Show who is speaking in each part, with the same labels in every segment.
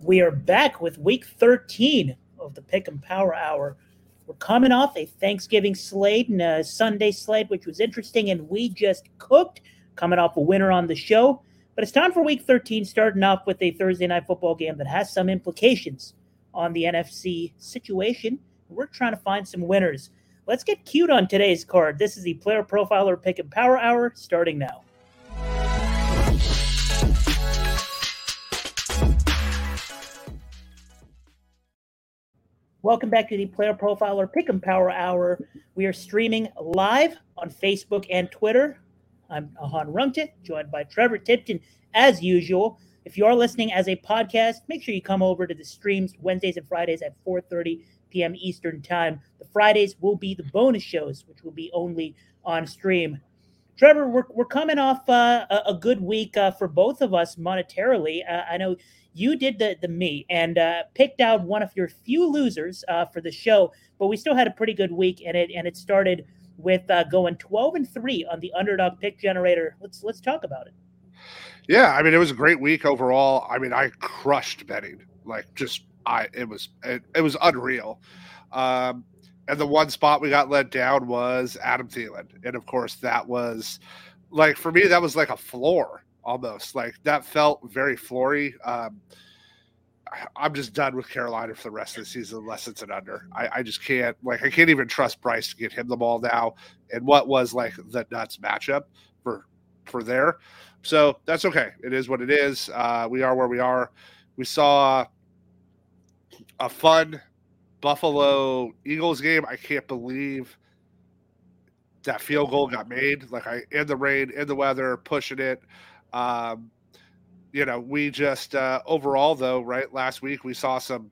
Speaker 1: We are back with week 13 of the Pick 'Em Power Hour. We're coming off a Thanksgiving slate and a Sunday slate, which was interesting, and we just cooked, coming off a winner on the show. But it's time for week 13, starting off with a Thursday night football game that has some implications on the NFC situation. We're trying to find some winners. Let's get cute on today's card. This is the Player Profiler Pick 'Em Power Hour starting now. Welcome back to the Player Profiler Pick 'Em Power Hour. We are streaming live on Facebook and Twitter. I'm Ahaan Rungta, joined by Trevor Tipton as usual. If you are listening as a podcast, make sure you come over to the streams Wednesdays and Fridays at 4:30 p.m. Eastern Time. The Fridays will be the bonus shows, which will be only on stream. Trevor, we're, we're coming off uh, a, good week uh, for both of us monetarily. Uh, I know you did the the me and uh, picked out one of your few losers uh, for the show, but we still had a pretty good week, and it and it started with uh, going twelve and three on the underdog pick generator. Let's let's talk about it.
Speaker 2: Yeah, I mean it was a great week overall. I mean I crushed betting, like just I it was it, it was unreal. Um, and the one spot we got let down was Adam Thielen, and of course that was like for me that was like a floor almost. Like that felt very floory. Um, I'm just done with Carolina for the rest of the season unless it's an under. I, I, just can't like I can't even trust Bryce to get him the ball now. And what was like the nuts matchup for for there. So that's okay. It is what it is. Uh, we are where we are. We saw a fun Buffalo Eagles game. I can't believe that field goal got made. Like I in the rain, in the weather, pushing it. Um, you know, we just uh, overall though, right? Last week we saw some.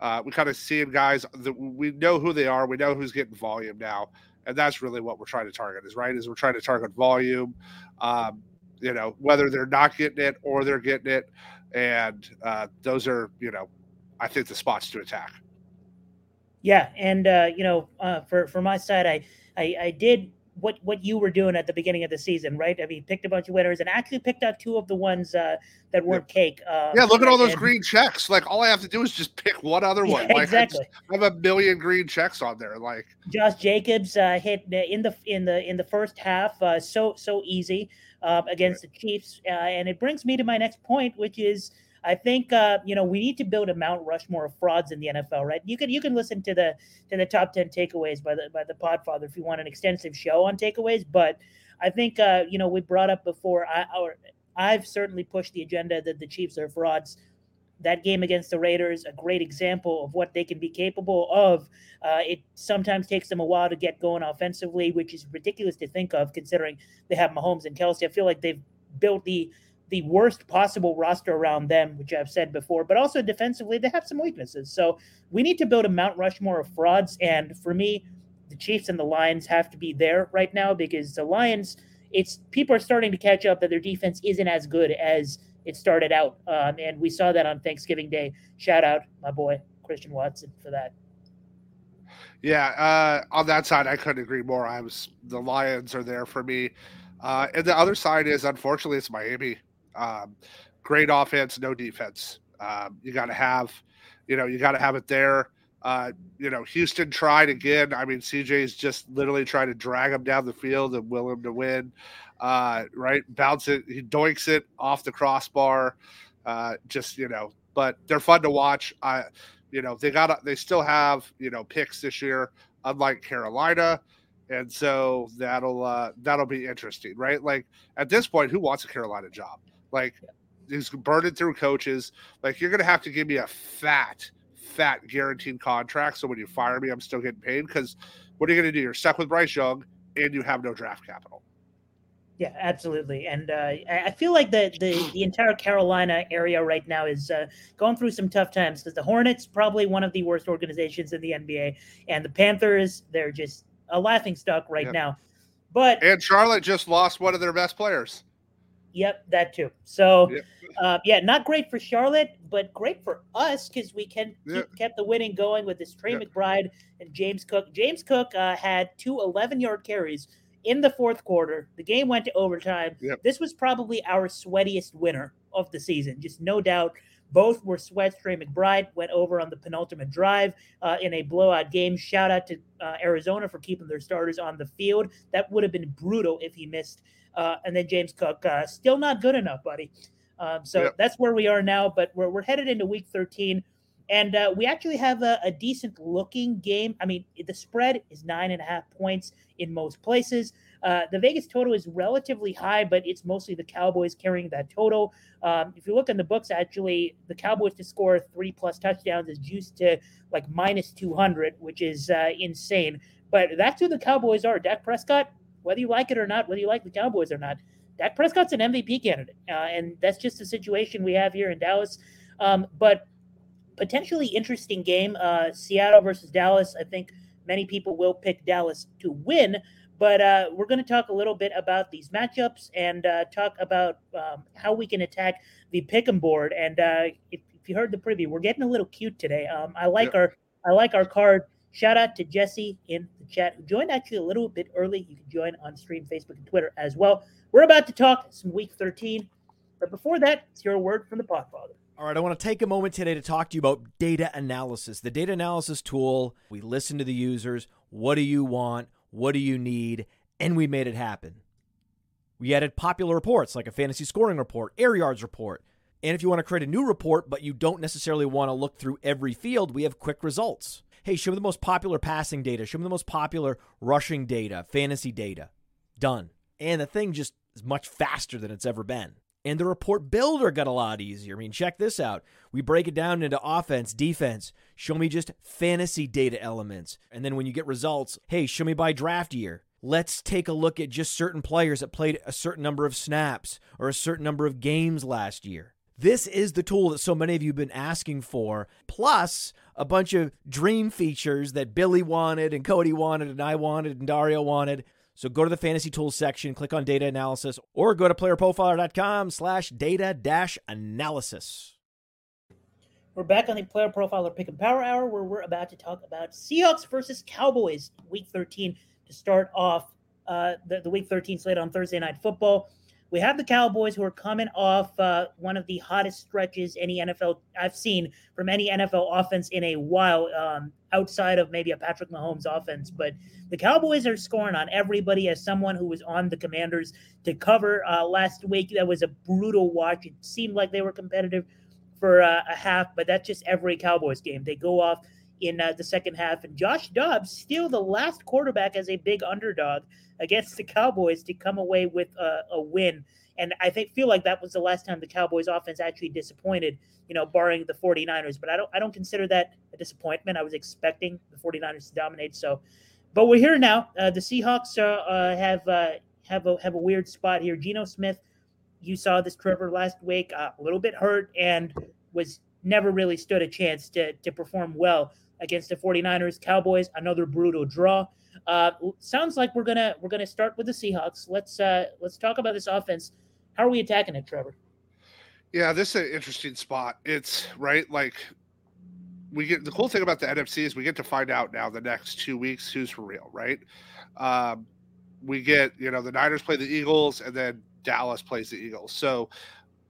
Speaker 2: Uh, we kind of seeing guys that we know who they are. We know who's getting volume now, and that's really what we're trying to target. Is right? Is we're trying to target volume. Um, you know, whether they're not getting it or they're getting it, and uh, those are you know, I think the spots to attack.
Speaker 1: Yeah, and uh, you know, uh, for for my side, I, I I did what what you were doing at the beginning of the season, right? I mean, picked a bunch of winners and actually picked out two of the ones uh, that weren't yeah. cake.
Speaker 2: Um, yeah, look at all those and, green checks. Like all I have to do is just pick one other one. Yeah, like, exactly. I, just, I, have a million green checks on there. Like
Speaker 1: Josh Jacobs uh, hit in the in the in the first half, uh, so so easy um, against right. the Chiefs, uh, and it brings me to my next point, which is I think uh, you know we need to build a Mount Rushmore of frauds in the NFL, right? You can you can listen to the to the top ten takeaways by the by the Podfather if you want an extensive show on takeaways. But I think uh, you know we brought up before. I or I've certainly pushed the agenda that the Chiefs are frauds. That game against the Raiders, a great example of what they can be capable of. Uh, it sometimes takes them a while to get going offensively, which is ridiculous to think of considering they have Mahomes and Kelce. I feel like they've built the the worst possible roster around them, which I've said before, but also defensively, they have some weaknesses. So we need to build a Mount Rushmore of frauds. And for me, the Chiefs and the Lions have to be there right now because the Lions, it's people are starting to catch up that their defense isn't as good as it started out. Um, and we saw that on Thanksgiving Day. Shout out my boy, Christian Watson, for that.
Speaker 2: Yeah, uh, on that side, I couldn't agree more. I was the Lions are there for me, uh, and the other side is unfortunately it's Miami. Um, great offense, no defense. Um, you got to have, you know, you got to have it there. Uh, you know, Houston tried again. I mean, CJ's just literally trying to drag him down the field and will him to win. Uh, right, bounce it, he doinks it off the crossbar. Uh, just you know, but they're fun to watch. I, you know, they got they still have you know picks this year, unlike Carolina and so that'll uh that'll be interesting right like at this point who wants a carolina job like he's burning through coaches. Like you're gonna have to give me a fat, fat guaranteed contract. So when you fire me, I'm still getting paid. Because what are you gonna do? You're stuck with Bryce Young and you have no draft capital.
Speaker 1: Yeah, absolutely. And uh, I feel like the, the, the entire Carolina area right now is uh, going through some tough times because the Hornets probably one of the worst organizations in the NBA, and the Panthers they're just a laughing stock right now. But
Speaker 2: and Charlotte just lost one of their best players.
Speaker 1: Yep, that too. So, yep. uh, yeah, not great for Charlotte, but great for us because we can yep. keep, kept the winning going with this Trey yep. McBride and James Cook. James Cook uh, had two 11 yard carries in the fourth quarter. The game went to overtime. This was probably our sweatiest winner of the season, just no doubt. Both were sweats. Trey McBride went over on the penultimate drive uh, in a blowout game. Shout out to uh, Arizona for keeping their starters on the field. That would have been brutal if he missed uh, and then James Cook, uh, still not good enough, buddy. Um, so yep. that's where we are now. But we're, we're headed into week 13. And uh, we actually have a, a, decent looking game. I mean, the spread is nine and a half points in most places. Uh, the Vegas total is relatively high, but it's mostly the Cowboys carrying that total. Um, if you look in the books, actually, the Cowboys to score three plus touchdowns is juiced to like minus 200, which is uh, insane. But that's who the Cowboys are. Dak Prescott, whether you like it or not, whether you like the Cowboys or not, Dak Prescott's an MVP candidate, uh, and that's just the situation we have here in Dallas. Um, but potentially interesting game, uh, Seattle versus Dallas. I think many people will pick Dallas to win, but uh, we're going to talk a little bit about these matchups and uh, talk about um, how we can attack the pick'em board. And uh, if, if, you heard the preview, we're getting a little cute today. Um, I like our I like our card. Shout out to Jesse in the chat who joined actually a little bit early. You can join on stream, Facebook, and Twitter as well. We're about to talk some week 13. But before that, it's your word from the Podfather.
Speaker 3: All right, I want to take a moment today to talk to you about data analysis. The data analysis tool, we listen to the users. What do you want? What do you need? And we made it happen. We added popular reports like a fantasy scoring report, air yards report. And if you want to create a new report, but you don't necessarily want to look through every field, we have quick results hey, show me the most popular passing data, show me the most popular rushing data, fantasy data. Done. And the thing just is much faster than it's ever been. And the report builder got a lot easier. I mean, check this out. We break it down into offense, defense. Show me just fantasy data elements. And then when you get results, hey, show me by draft year. Let's take a look at just certain players that played a certain number of snaps or a certain number of games last year. This is the tool that so many of you have been asking for, plus a bunch of dream features that Billy wanted and Cody wanted and I wanted and Dario wanted. So go to the fantasy tools section, click on data analysis, or go to playerprofiler.com slash data dash analysis.
Speaker 1: We're back on the Player Profiler Pick 'Em Power Hour where we're about to talk about Seahawks versus Cowboys, week 13, to start off uh, the, the week 13 slate on Thursday Night Football we have the Cowboys who are coming off uh, one of the hottest stretches any NFL I've seen from any NFL offense in a while, um, outside of maybe a Patrick Mahomes offense. But the Cowboys are scoring on everybody. As someone who was on the Commanders to cover uh, last week, that was a brutal watch. It seemed like they were competitive for uh, a half, but that's just every Cowboys game. They go off in uh, the second half, and Josh Dobbs still the last quarterback as a big underdog against the Cowboys to come away with a, a win. And I think feel like that was the last time the Cowboys offense actually disappointed, you know, barring the 49ers. But I don't I don't consider that a disappointment. I was expecting the 49ers to dominate. So but we're here now. Uh, the Seahawks uh, uh, have uh, have a have a weird spot here. Geno Smith, you saw this Trevor last week, a little bit hurt and was never really stood a chance to to perform well against the 49ers. Cowboys, another brutal draw. Uh, sounds like we're gonna we're gonna start with the Seahawks. Let's uh, let's talk about this offense. How are we attacking it, Trevor?
Speaker 2: Yeah, this is an interesting spot. It's right like we get the cool thing about the NFC is we get to find out now the next two weeks who's for real, right? Um, we get you know the Niners play the Eagles and then Dallas plays the Eagles. So,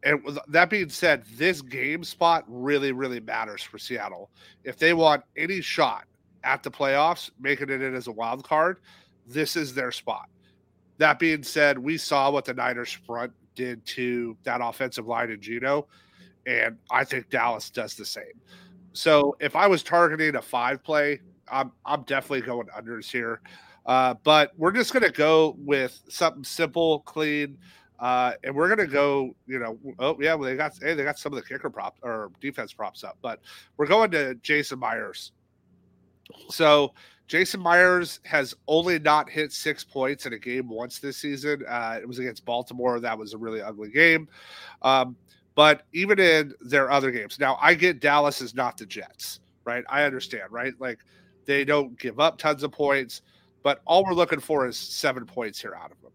Speaker 2: and that being said, this game spot really really matters for Seattle. If they want any shot at the playoffs, making it in as a wild card, this is their spot. That being said, we saw what the Niners front did to that offensive line in Geno, and I think Dallas does the same. So if I was targeting a five play, I'm I'm definitely going unders here. Uh, but we're just going to go with something simple, clean, uh, and we're going to go. You know, oh yeah, well, they got hey, they got some of the kicker prop or defense props up, but we're going to Jason Myers so Jason Myers has only not hit six points in a game once this season. Uh, it was against Baltimore. That was a really ugly game. Um, but even in their other games, now I get Dallas is not the Jets, right? I understand, right? Like they don't give up tons of points, but all we're looking for is seven points here out of them.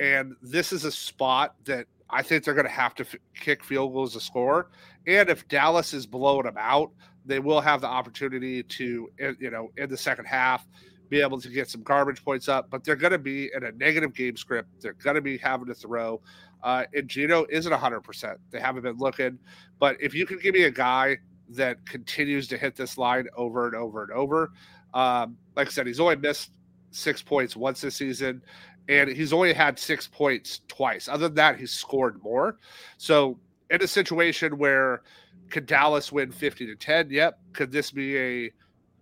Speaker 2: And this is a spot that I think they're going to have to f- kick field goals to score. And if Dallas is blowing them out, they will have the opportunity to, you know, in the second half, be able to get some garbage points up. But they're going to be in a negative game script. They're going to be having to throw. Uh, and Geno isn't 100%. They haven't been looking. But if you can give me a guy that continues to hit this line over and over and over, um, like I said, he's only missed six points once this season and he's only had six points twice. Other than that, he's scored more. So in a situation where could Dallas win 50 to 10? Yep. Could this be a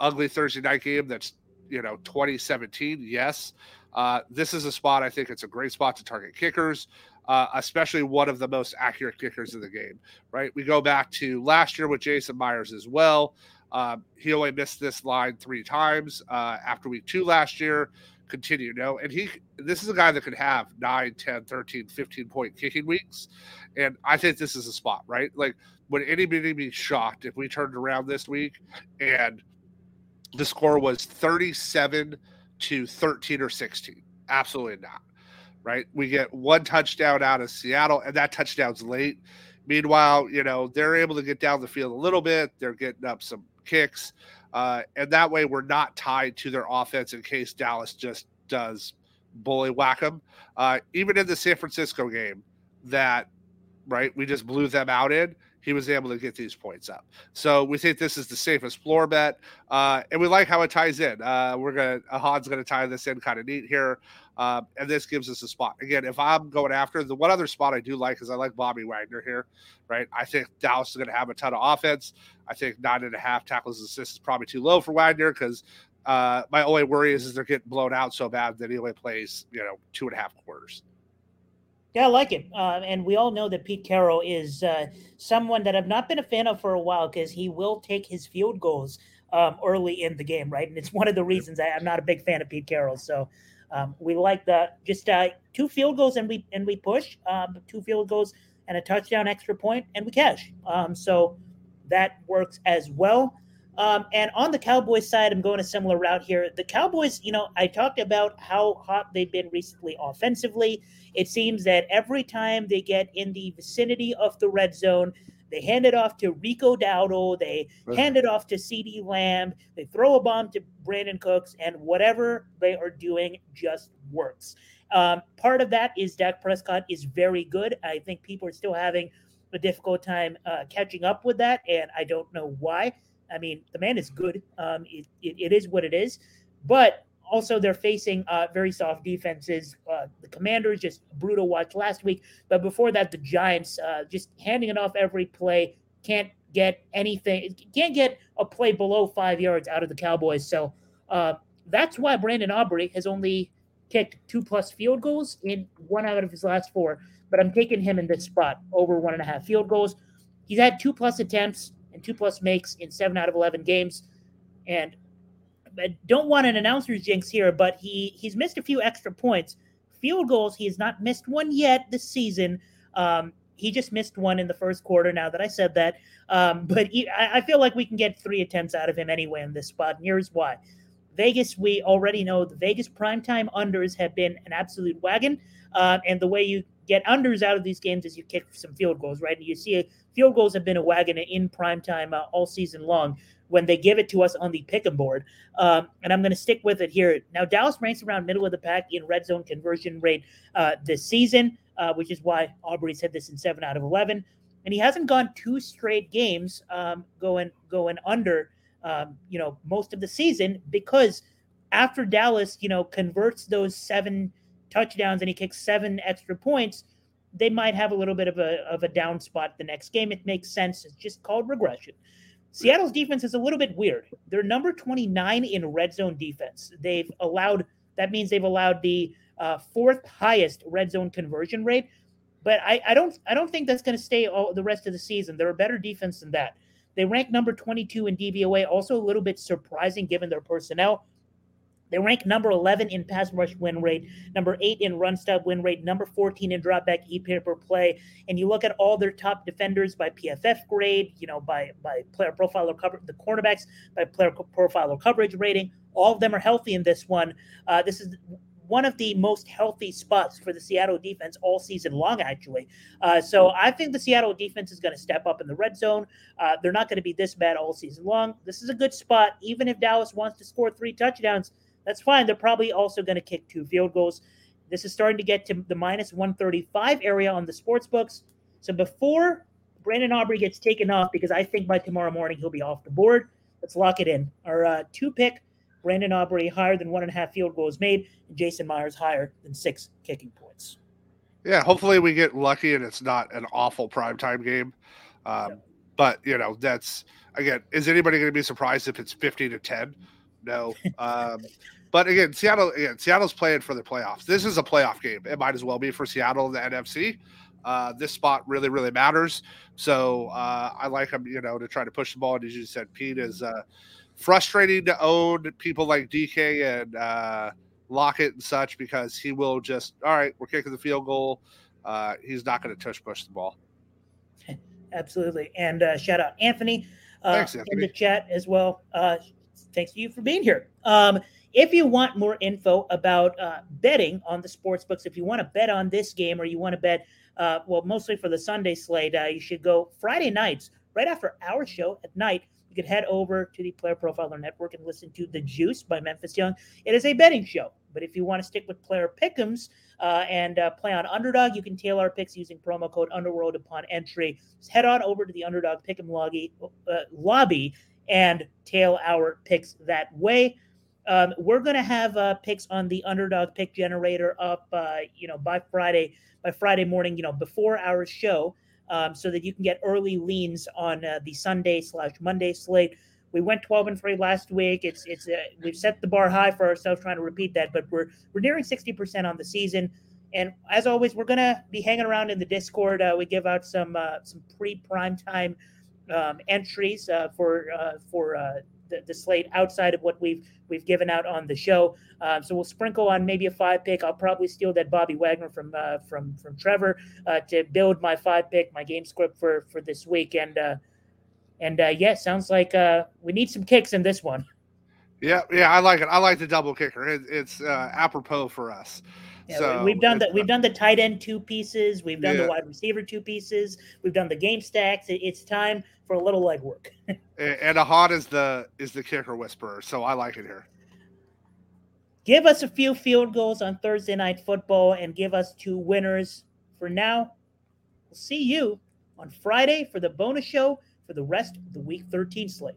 Speaker 2: ugly Thursday night game that's you know 2017? Yes. Uh, this is a spot I think it's a great spot to target kickers, uh, especially one of the most accurate kickers in the game. Right? We go back to last year with Jason Myers as well. Um, he only missed this line three times uh, after week two last year continue. No, and he this is a guy that could have 9, 10, 13, 15 point kicking weeks. And I think this is a spot, right? Like would anybody be shocked if we turned around this week and the score was 37 to 13 or 16? Absolutely not. Right? We get one touchdown out of Seattle, and that touchdown's late. Meanwhile, you know, they're able to get down the field a little bit. They're getting up some kicks. Uh, and that way we're not tied to their offense in case Dallas just does bully whack them. Uh, even in the San Francisco game, that right we just blew them out in he was able to get these points up. So we think this is the safest floor bet, uh, and we like how it ties in. Uh, we're gonna Ahaan's gonna tie this in kind of neat here, uh, and this gives us a spot. Again, if I'm going after the one other spot I do like is I like Bobby Wagner here, right? I think Dallas is gonna have a ton of offense. I think nine and a half tackles assists is probably too low for Wagner because. Uh, my only worry is, is they're getting blown out so bad that he only plays, you know, two and a half quarters.
Speaker 1: Yeah, I like it. Uh, and we all know that Pete Carroll is uh, someone that I've not been a fan of for a while because he will take his field goals um, early in the game, right? And it's one of the reasons I, am not a big fan of Pete Carroll. So um, we like the just uh, two field goals and we and we push um, two field goals and a touchdown extra point and we cash. Um, so that works as well. Um, and on the Cowboys side, I'm going a similar route here. The Cowboys, you know, I talked about how hot they've been recently offensively. It seems that every time they get in the vicinity of the red zone, they hand it off to Rico Dowdle. They right. hand it off to CeeDee Lamb. They throw a bomb to Brandin Cooks, and whatever they are doing just works. Um, part of that is Dak Prescott is very good. I think people are still having a difficult time uh, catching up with that, and I don't know why. I mean, the man is good. Um, it, it, it is what it is. But also, they're facing uh, very soft defenses. Uh, the Commanders just brutal watch last week. But before that, the Giants uh, just handing it off every play. Can't get anything, can't get a play below five yards out of the Cowboys. So uh, that's why Brandon Aubrey has only kicked two plus field goals in one out of his last four. But I'm taking him in this spot over one and a half field goals. He's had two plus attempts and two plus makes in seven out of 11 games. And I don't want an announcer's jinx here, but he he's missed a few extra points. Field goals, he has not missed one yet this season. Um, he just missed one in the first quarter. Now that I said that, um, but he, I, I, feel like we can get three attempts out of him anyway in this spot. And here's why: Vegas, we already know the Vegas primetime unders have been an absolute wagon, uh, and the way you get unders out of these games as you kick some field goals, right? And you see field goals have been a wagon in prime time uh, all season long when they give it to us on the pick'em board. Um, and I'm going to stick with it here. Now, Dallas ranks around middle of the pack in red zone conversion rate uh, this season, uh, which is why Aubrey said this in seven out of 11. And he hasn't gone two straight games um, going going under, um, you know, most of the season because after Dallas, you know, converts those seven touchdowns and he kicks seven extra points, they might have a little bit of a of a down spot the next game. It makes sense. It's just called regression. Seattle's defense is a little bit weird. They're number 29 in red zone defense. They've allowed, that means they've allowed the uh, fourth highest red zone conversion rate. But I, I don't I don't think that's going to stay all the rest of the season. They're a better defense than that. They rank number 22 in DVOA, also a little bit surprising given their personnel. They rank number 11 in pass rush win rate, number 8 in run stop win rate, number 14 in dropback EPA per play. And you look at all their top defenders by PFF grade, you know, by by player profile or cover the cornerbacks by player profile or coverage rating. All of them are healthy in this one. Uh, this is one of the most healthy spots for the Seattle defense all season long, actually. Uh, so I think the Seattle defense is going to step up in the red zone. Uh, they're not going to be this bad all season long. This is a good spot. Even if Dallas wants to score three touchdowns, that's fine. They're probably also going to kick two field goals. This is starting to get to the minus 135 area on the sports books. So before Brandon Aubrey gets taken off, because I think by tomorrow morning he'll be off the board, let's lock it in. Our uh, two pick Brandon Aubrey higher than one and a half field goals made, and Jason Myers higher than six kicking points.
Speaker 2: Yeah, hopefully we get lucky and it's not an awful primetime game. Um, yeah. But you know, that's again, is anybody going to be surprised if it's fifty to ten? No. Um, but again, Seattle again, Seattle's playing for the playoffs. This is a playoff game. It might as well be for Seattle in the NFC. Uh, this spot really, really matters. So uh, I like him, you know, to try to push the ball. And as you said, Pete is uh, frustrating to own people like DK and uh, Lockett and such because he will just, all right, we're kicking the field goal. Uh, he's not going to touch push the ball.
Speaker 1: Absolutely. And uh, shout out Anthony, uh, thanks, Anthony, in the chat as well. Uh, thanks to you for being here. Um, if you want more info about uh, betting on the sports books, if you want to bet on this game or you want to bet, uh, well, mostly for the Sunday slate, uh, you should go Friday nights right after our show at night you can head over to the Player Profiler Network and listen to The Juice by Memphis Young. It is a betting show, but if you want to stick with player pick'ems uh, and uh, play on Underdog, you can tailor our picks using promo code Underworld upon entry. Just head on over to the Underdog Pick'em lobby, uh, lobby and tail our picks that way. Um, we're going to have uh, picks on the Underdog Pick Generator up, uh, you know, by Friday by Friday morning, you know, before our show um, so that you can get early leans on uh, the Sunday slash Monday slate. We went 12 and 3 last week. It's it's uh, we've set the bar high for ourselves trying to repeat that, but we're we're nearing 60% on the season. And as always, we're gonna be hanging around in the Discord. Uh, we give out some uh, some pre prime time um, entries uh, for uh, for the, the, slate outside of what we've we've given out on the show. Um, so we'll sprinkle on maybe a five pick. I'll probably steal that Bobby Wagner from uh, from from Trevor uh, to build my five pick, my game script for for this week. And uh, and uh, yeah, sounds like uh, we need some kicks in this one.
Speaker 2: Yeah, yeah, I like it. I like the double kicker. It, it's uh, apropos for us.
Speaker 1: Yeah, so we've done that. We've done the tight end two pieces. We've done yeah. the wide receiver two pieces. We've done the game stacks. it's time for a little legwork.
Speaker 2: and Ahad is the is the kicker whisperer, so I like it here.
Speaker 1: Give us a few field goals on Thursday night football and give us two winners. For now, we'll see you on Friday for the bonus show for the rest of the week 13 slate.